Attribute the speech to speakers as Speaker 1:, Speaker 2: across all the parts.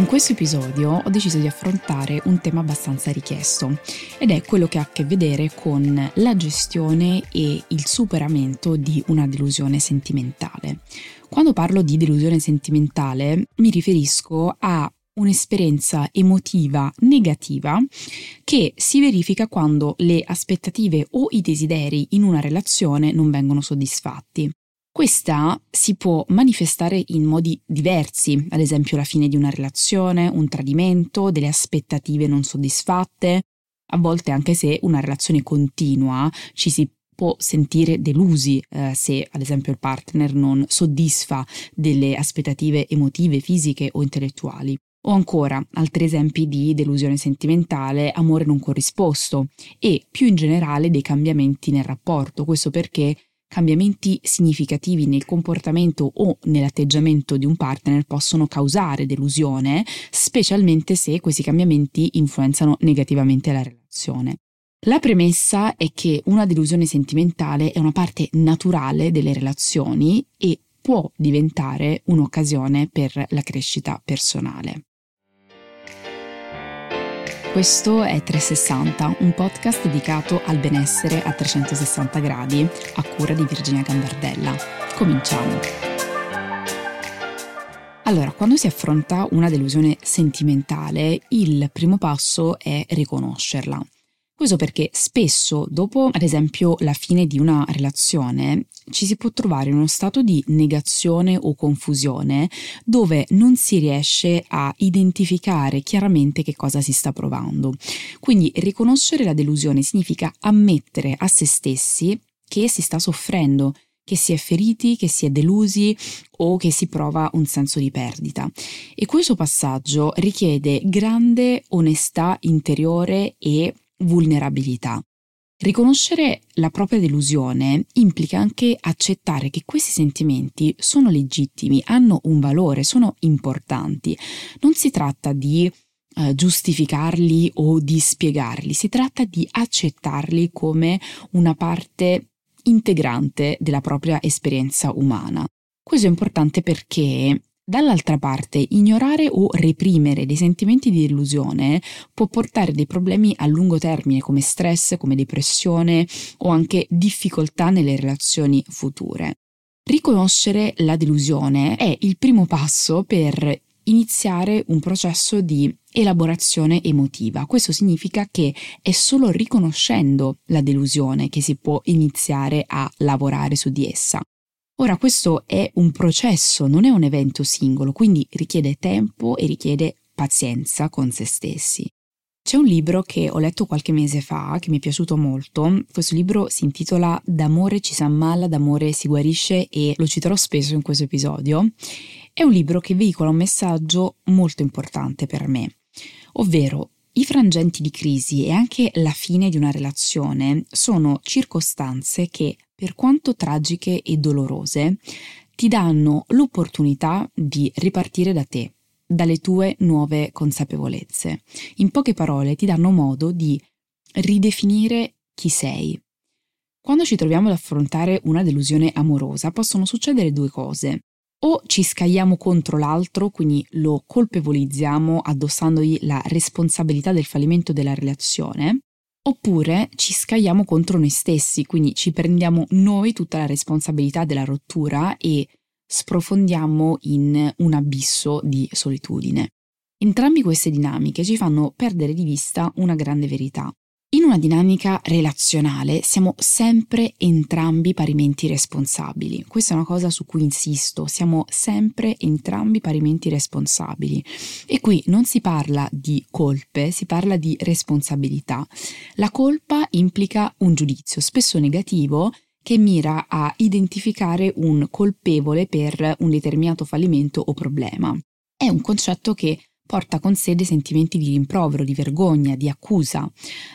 Speaker 1: In questo episodio ho deciso di affrontare un tema abbastanza richiesto ed è quello che ha a che vedere con la gestione e il superamento di una delusione sentimentale. Quando parlo di delusione sentimentale mi riferisco a un'esperienza emotiva negativa che si verifica quando le aspettative o i desideri in una relazione non vengono soddisfatti. Questa si può manifestare in modi diversi, ad esempio la fine di una relazione, un tradimento, delle aspettative non soddisfatte, a volte anche se una relazione continua ci si può sentire delusi eh, se ad esempio il partner non soddisfa delle aspettative emotive, fisiche o intellettuali. O ancora altri esempi di delusione sentimentale, amore non corrisposto e più in generale dei cambiamenti nel rapporto, questo perché cambiamenti significativi nel comportamento o nell'atteggiamento di un partner possono causare delusione, specialmente se questi cambiamenti influenzano negativamente la relazione. La premessa è che una delusione sentimentale è una parte naturale delle relazioni e può diventare un'occasione per la crescita personale. Questo è 360, un podcast dedicato al benessere a 360 gradi, a cura di Virginia Gambardella. Cominciamo! Allora, quando si affronta una delusione sentimentale, il primo passo è riconoscerla. Questo perché spesso, dopo ad esempio la fine di una relazione, ci si può trovare in uno stato di negazione o confusione dove non si riesce a identificare chiaramente che cosa si sta provando. Quindi riconoscere la delusione significa ammettere a se stessi che si sta soffrendo, che si è feriti, che si è delusi o che si prova un senso di perdita. E questo passaggio richiede grande onestà interiore e vulnerabilità. Riconoscere la propria delusione implica anche accettare che questi sentimenti sono legittimi, hanno un valore, sono importanti. Non si tratta di eh, giustificarli o di spiegarli, si tratta di accettarli come una parte integrante della propria esperienza umana. Questo è importante perché Dall'altra parte, ignorare o reprimere dei sentimenti di delusione può portare dei problemi a lungo termine come stress, come depressione o anche difficoltà nelle relazioni future. Riconoscere la delusione è il primo passo per iniziare un processo di elaborazione emotiva. Questo significa che è solo riconoscendo la delusione che si può iniziare a lavorare su di essa. Ora questo è un processo, non è un evento singolo, quindi richiede tempo e richiede pazienza con se stessi. C'è un libro che ho letto qualche mese fa che mi è piaciuto molto. Questo libro si intitola D'amore ci s'ammala, d'amore si guarisce e lo citerò spesso in questo episodio. È un libro che veicola un messaggio molto importante per me, ovvero i frangenti di crisi e anche la fine di una relazione sono circostanze che per quanto tragiche e dolorose, ti danno l'opportunità di ripartire da te, dalle tue nuove consapevolezze. In poche parole, ti danno modo di ridefinire chi sei. Quando ci troviamo ad affrontare una delusione amorosa possono succedere due cose. O ci scagliamo contro l'altro, quindi lo colpevolizziamo addossandogli la responsabilità del fallimento della relazione, Oppure ci scagliamo contro noi stessi, quindi ci prendiamo noi tutta la responsabilità della rottura e sprofondiamo in un abisso di solitudine. Entrambi queste dinamiche ci fanno perdere di vista una grande verità, in una dinamica relazionale siamo sempre entrambi parimenti responsabili. Questa è una cosa su cui insisto, siamo sempre entrambi parimenti responsabili. E qui non si parla di colpe, si parla di responsabilità. La colpa implica un giudizio, spesso negativo, che mira a identificare un colpevole per un determinato fallimento o problema. È un concetto che porta con sé dei sentimenti di rimprovero, di vergogna, di accusa.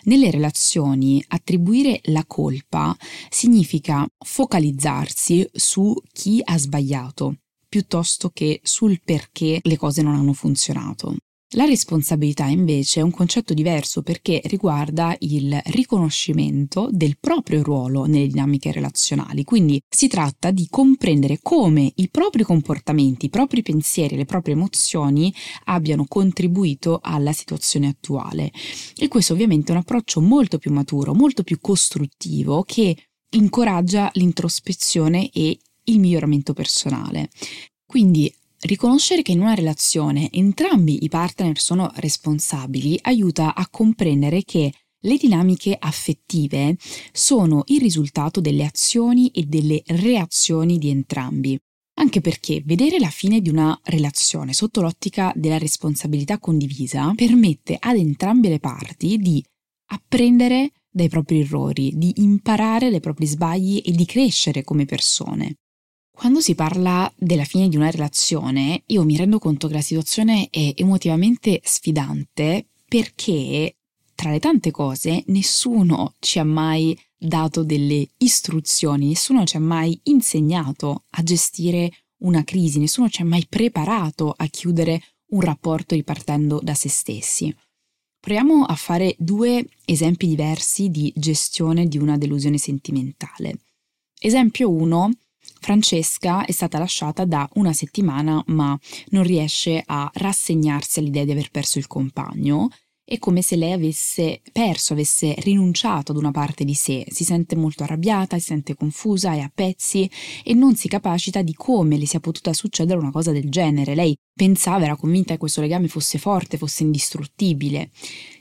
Speaker 1: Nelle relazioni attribuire la colpa significa focalizzarsi su chi ha sbagliato piuttosto che sul perché le cose non hanno funzionato. La responsabilità invece è un concetto diverso perché riguarda il riconoscimento del proprio ruolo nelle dinamiche relazionali, quindi si tratta di comprendere come i propri comportamenti, i propri pensieri, le proprie emozioni abbiano contribuito alla situazione attuale. E questo ovviamente è un approccio molto più maturo, molto più costruttivo che incoraggia l'introspezione e il miglioramento personale. Quindi Riconoscere che in una relazione entrambi i partner sono responsabili aiuta a comprendere che le dinamiche affettive sono il risultato delle azioni e delle reazioni di entrambi. Anche perché vedere la fine di una relazione sotto l'ottica della responsabilità condivisa permette ad entrambe le parti di apprendere dai propri errori, di imparare dai propri sbagli e di crescere come persone. Quando si parla della fine di una relazione, io mi rendo conto che la situazione è emotivamente sfidante perché, tra le tante cose, nessuno ci ha mai dato delle istruzioni, nessuno ci ha mai insegnato a gestire una crisi, nessuno ci ha mai preparato a chiudere un rapporto ripartendo da se stessi. Proviamo a fare due esempi diversi di gestione di una delusione sentimentale. Esempio 1 Francesca è stata lasciata da una settimana ma non riesce a rassegnarsi all'idea di aver perso il compagno. È come se lei avesse perso, avesse rinunciato ad una parte di sé, si sente molto arrabbiata, si sente confusa, è a pezzi e non si capacita di come le sia potuta succedere una cosa del genere. Lei pensava, era convinta che questo legame fosse forte, fosse indistruttibile.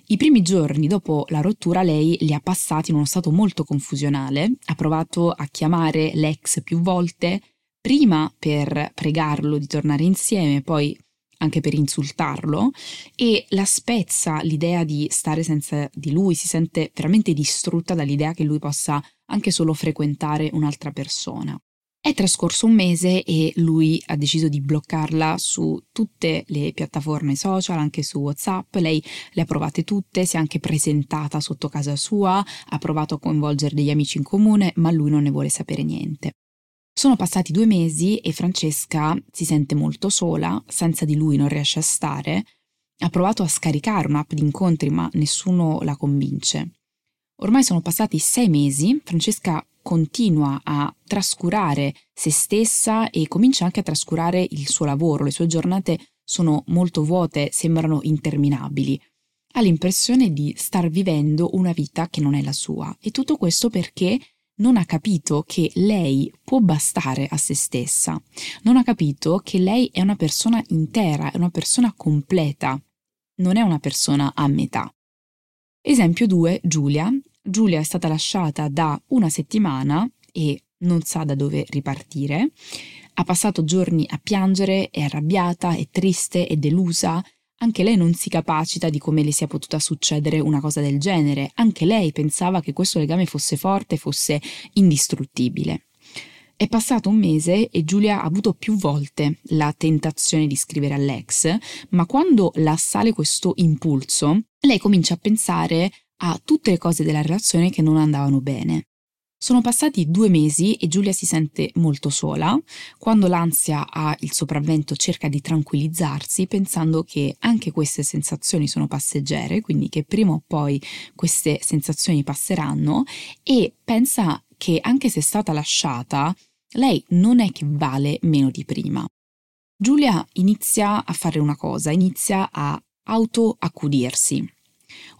Speaker 1: I primi giorni dopo la rottura lei li ha passati in uno stato molto confusionale, ha provato a chiamare l'ex più volte, prima per pregarlo di tornare insieme, poi anche per insultarlo e la spezza l'idea di stare senza di lui, si sente veramente distrutta dall'idea che lui possa anche solo frequentare un'altra persona. È trascorso un mese e lui ha deciso di bloccarla su tutte le piattaforme social, anche su WhatsApp. Lei le ha provate tutte, si è anche presentata sotto casa sua, ha provato a coinvolgere degli amici in comune, ma lui non ne vuole sapere niente. Sono passati due mesi e Francesca si sente molto sola, senza di lui non riesce a stare. Ha provato a scaricare un'app di incontri, ma nessuno la convince. Ormai sono passati sei mesi, Francesca continua a trascurare se stessa e comincia anche a trascurare il suo lavoro, le sue giornate sono molto vuote, sembrano interminabili. Ha l'impressione di star vivendo una vita che non è la sua. E tutto questo perché non ha capito che lei può bastare a se stessa, non ha capito che lei è una persona intera, è una persona completa, non è una persona a metà. Esempio 2, Giulia, Giulia è stata lasciata da una settimana e non sa da dove ripartire. Ha passato giorni a piangere, è arrabbiata, è triste, è delusa. Anche lei non si capacita di come le sia potuta succedere una cosa del genere. Anche lei pensava che questo legame fosse forte, fosse indistruttibile. È passato un mese e Giulia ha avuto più volte la tentazione di scrivere all'ex, ma quando la assale questo impulso, lei comincia a pensare a tutte le cose della relazione che non andavano bene. Sono passati due mesi e Giulia si sente molto sola. Quando l'ansia ha il sopravvento cerca di tranquillizzarsi pensando che anche queste sensazioni sono passeggere, quindi che prima o poi queste sensazioni passeranno e pensa che anche se è stata lasciata, lei non è che vale meno di prima. Giulia inizia a fare una cosa, inizia a autoaccudirsi.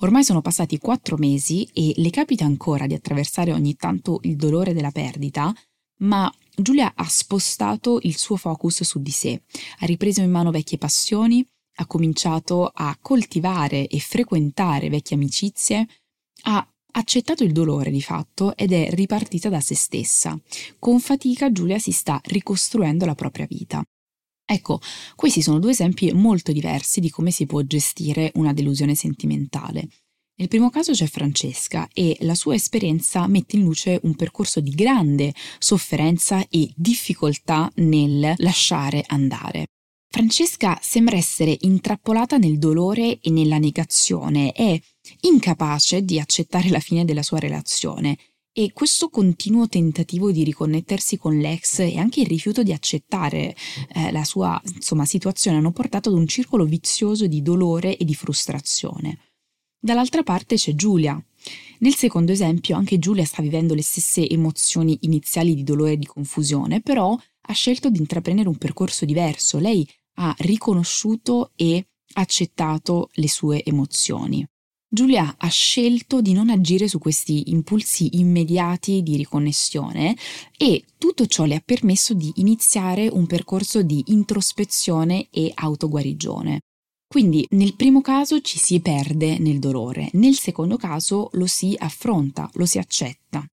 Speaker 1: Ormai sono passati quattro mesi e le capita ancora di attraversare ogni tanto il dolore della perdita, ma Giulia ha spostato il suo focus su di sé, ha ripreso in mano vecchie passioni, ha cominciato a coltivare e frequentare vecchie amicizie, ha accettato il dolore di fatto ed è ripartita da se stessa. Con fatica Giulia si sta ricostruendo la propria vita. Ecco, questi sono due esempi molto diversi di come si può gestire una delusione sentimentale. Nel primo caso c'è Francesca e la sua esperienza mette in luce un percorso di grande sofferenza e difficoltà nel lasciare andare. Francesca sembra essere intrappolata nel dolore e nella negazione, è incapace di accettare la fine della sua relazione e questo continuo tentativo di riconnettersi con l'ex e anche il rifiuto di accettare eh, la sua insomma, situazione hanno portato ad un circolo vizioso di dolore e di frustrazione. Dall'altra parte c'è Giulia. Nel secondo esempio anche Giulia sta vivendo le stesse emozioni iniziali di dolore e di confusione, però ha scelto di intraprendere un percorso diverso. Lei ha riconosciuto e accettato le sue emozioni. Giulia ha scelto di non agire su questi impulsi immediati di riconnessione e tutto ciò le ha permesso di iniziare un percorso di introspezione e autoguarigione. Quindi nel primo caso ci si perde nel dolore, nel secondo caso lo si affronta, lo si accetta.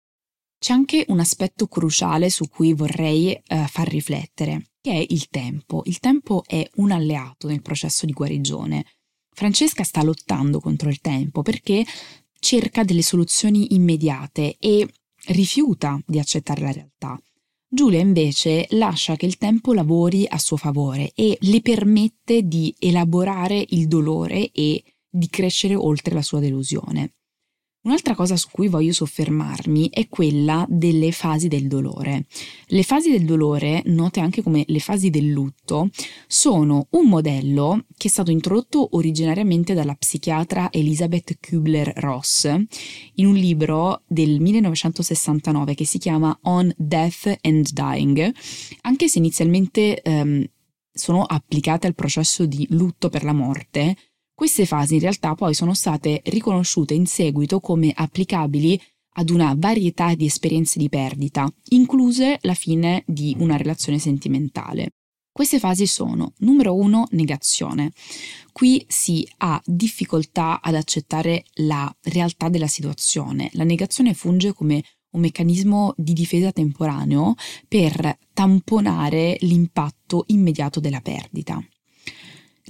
Speaker 1: C'è anche un aspetto cruciale su cui vorrei eh, far riflettere, che è il tempo. Il tempo è un alleato nel processo di guarigione. Francesca sta lottando contro il tempo perché cerca delle soluzioni immediate e rifiuta di accettare la realtà. Giulia invece lascia che il tempo lavori a suo favore e le permette di elaborare il dolore e di crescere oltre la sua delusione. Un'altra cosa su cui voglio soffermarmi è quella delle fasi del dolore. Le fasi del dolore, note anche come le fasi del lutto, sono un modello che è stato introdotto originariamente dalla psichiatra Elizabeth Kubler-Ross in un libro del 1969 che si chiama On Death and Dying, anche se inizialmente ehm, sono applicate al processo di lutto per la morte, queste fasi in realtà poi sono state riconosciute in seguito come applicabili ad una varietà di esperienze di perdita, incluse la fine di una relazione sentimentale. Queste fasi sono, numero uno, negazione. Qui si ha difficoltà ad accettare la realtà della situazione. La negazione funge come un meccanismo di difesa temporaneo per tamponare l'impatto immediato della perdita.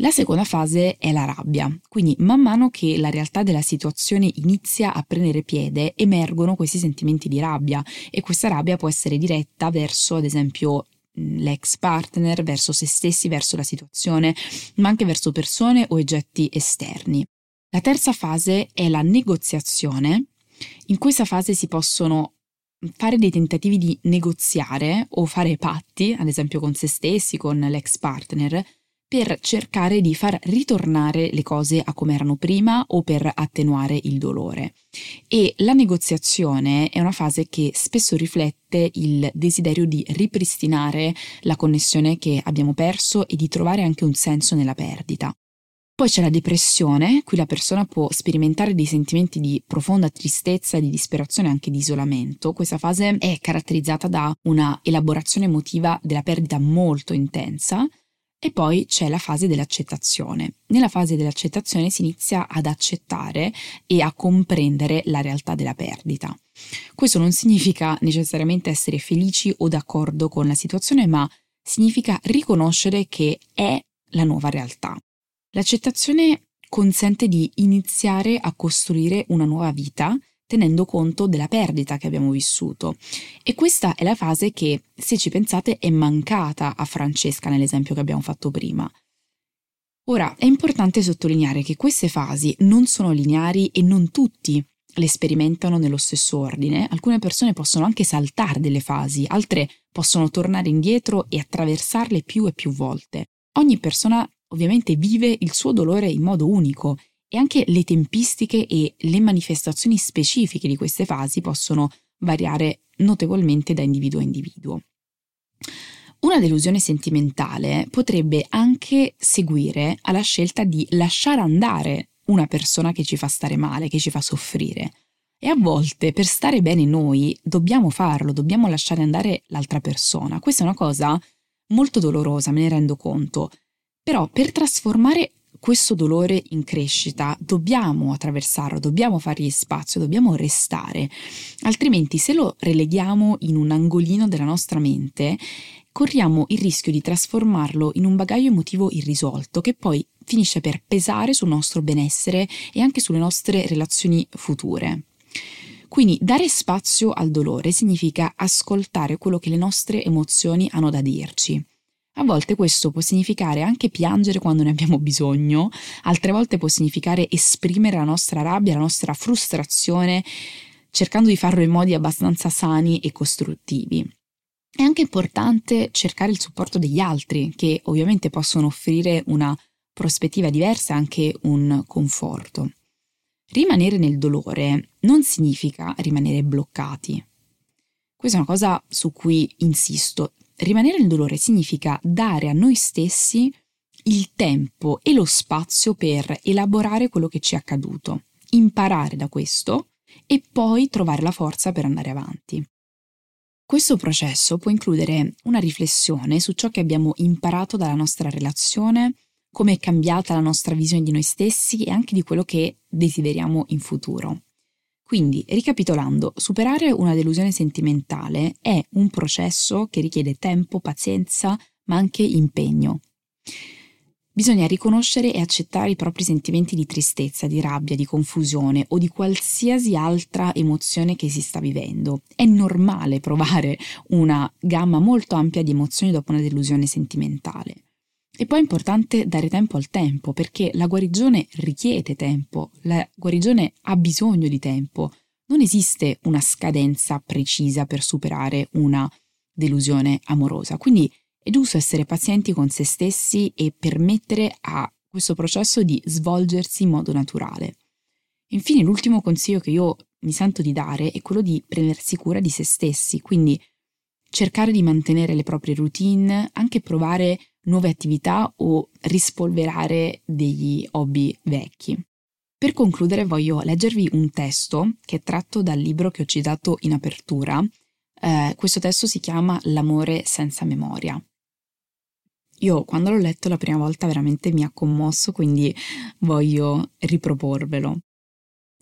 Speaker 1: La seconda fase è la rabbia, quindi man mano che la realtà della situazione inizia a prendere piede emergono questi sentimenti di rabbia e questa rabbia può essere diretta verso ad esempio l'ex partner, verso se stessi, verso la situazione, ma anche verso persone o oggetti esterni. La terza fase è la negoziazione. In questa fase si possono fare dei tentativi di negoziare o fare patti, ad esempio con se stessi, con l'ex partner, per cercare di far ritornare le cose a come erano prima o per attenuare il dolore. E la negoziazione è una fase che spesso riflette il desiderio di ripristinare la connessione che abbiamo perso e di trovare anche un senso nella perdita. Poi c'è la depressione, qui la persona può sperimentare dei sentimenti di profonda tristezza, di disperazione e anche di isolamento. Questa fase è caratterizzata da una elaborazione emotiva della perdita molto intensa e poi c'è la fase dell'accettazione. Nella fase dell'accettazione si inizia ad accettare e a comprendere la realtà della perdita. Questo non significa necessariamente essere felici o d'accordo con la situazione, ma significa riconoscere che è la nuova realtà. L'accettazione consente di iniziare a costruire una nuova vita tenendo conto della perdita che abbiamo vissuto. E questa è la fase che, se ci pensate, è mancata a Francesca nell'esempio che abbiamo fatto prima. Ora, è importante sottolineare che queste fasi non sono lineari e non tutti le sperimentano nello stesso ordine. Alcune persone possono anche saltare delle fasi, altre possono tornare indietro e attraversarle più e più volte. Ogni persona ovviamente vive il suo dolore in modo unico e anche le tempistiche e le manifestazioni specifiche di queste fasi possono variare notevolmente da individuo a individuo. Una delusione sentimentale potrebbe anche seguire alla scelta di lasciare andare una persona che ci fa stare male, che ci fa soffrire. E a volte per stare bene noi dobbiamo farlo, dobbiamo lasciare andare l'altra persona. Questa è una cosa molto dolorosa, me ne rendo conto. Però per trasformare questo dolore in crescita dobbiamo attraversarlo, dobbiamo fargli spazio, dobbiamo restare, altrimenti se lo releghiamo in un angolino della nostra mente, corriamo il rischio di trasformarlo in un bagaglio emotivo irrisolto che poi finisce per pesare sul nostro benessere e anche sulle nostre relazioni future. Quindi dare spazio al dolore significa ascoltare quello che le nostre emozioni hanno da dirci A volte questo può significare anche piangere quando ne abbiamo bisogno, altre volte può significare esprimere la nostra rabbia, la nostra frustrazione, cercando di farlo in modi abbastanza sani e costruttivi. È anche importante cercare il supporto degli altri, che ovviamente possono offrire una prospettiva diversa e anche un conforto. Rimanere nel dolore non significa rimanere bloccati. Questa è una cosa su cui insisto rimanere nel dolore significa dare a noi stessi il tempo e lo spazio per elaborare quello che ci è accaduto, imparare da questo e poi trovare la forza per andare avanti. Questo processo può includere una riflessione su ciò che abbiamo imparato dalla nostra relazione, come è cambiata la nostra visione di noi stessi e anche di quello che desideriamo in futuro. Quindi, ricapitolando, superare una delusione sentimentale è un processo che richiede tempo, pazienza, ma anche impegno. Bisogna riconoscere e accettare i propri sentimenti di tristezza, di rabbia, di confusione o di qualsiasi altra emozione che si sta vivendo. È normale provare una gamma molto ampia di emozioni dopo una delusione sentimentale. E poi è importante dare tempo al tempo, perché la guarigione richiede tempo, la guarigione ha bisogno di tempo. Non esiste una scadenza precisa per superare una delusione amorosa. Quindi è giusto essere pazienti con se stessi e permettere a questo processo di svolgersi in modo naturale. Infine, l'ultimo consiglio che io mi sento di dare è quello di prendersi cura di se stessi, quindi cercare di mantenere le proprie routine, anche provare nuove attività o rispolverare degli hobby vecchi. Per concludere voglio leggervi un testo che è tratto dal libro che ho citato in apertura. Eh, questo testo si chiama L'amore senza memoria. Io quando l'ho letto la prima volta veramente mi ha commosso, quindi voglio riproporvelo.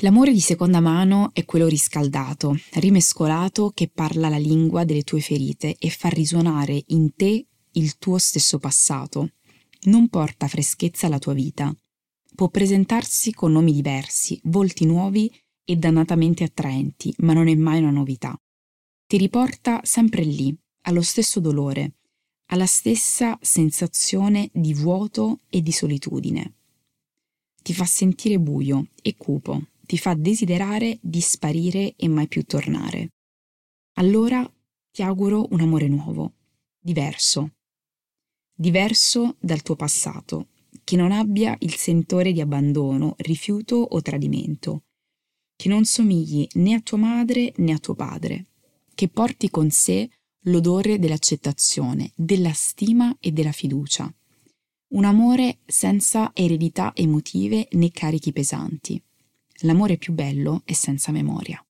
Speaker 1: L'amore di seconda mano è quello riscaldato, rimescolato che parla la lingua delle tue ferite e fa risuonare in te il tuo stesso passato. Non porta freschezza alla tua vita. Può presentarsi con nomi diversi, volti nuovi e dannatamente attraenti, ma non è mai una novità. Ti riporta sempre lì, allo stesso dolore, alla stessa sensazione di vuoto e di solitudine. Ti fa sentire buio e cupo, ti fa desiderare di sparire e mai più tornare. Allora ti auguro un amore nuovo, diverso, diverso dal tuo passato, che non abbia il sentore di abbandono, rifiuto o tradimento, che non somigli né a tua madre né a tuo padre, che porti con sé l'odore dell'accettazione, della stima e della fiducia. Un amore senza eredità emotive né carichi pesanti. L'amore più bello è senza memoria.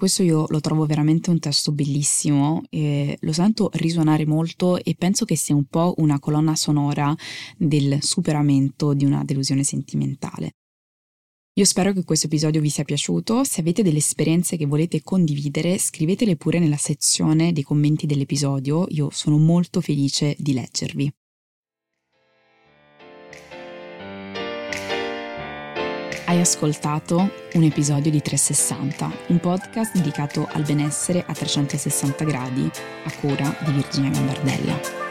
Speaker 1: Questo io lo trovo veramente un testo bellissimo, lo sento risuonare molto e penso che sia un po' una colonna sonora del superamento di una delusione sentimentale. Io spero che questo episodio vi sia piaciuto, se avete delle esperienze che volete condividere scrivetele pure nella sezione dei commenti dell'episodio, io sono molto felice di leggervi. Hai ascoltato un episodio di 360, un podcast dedicato al benessere a 360 gradi a cura di Virginia Gambardella.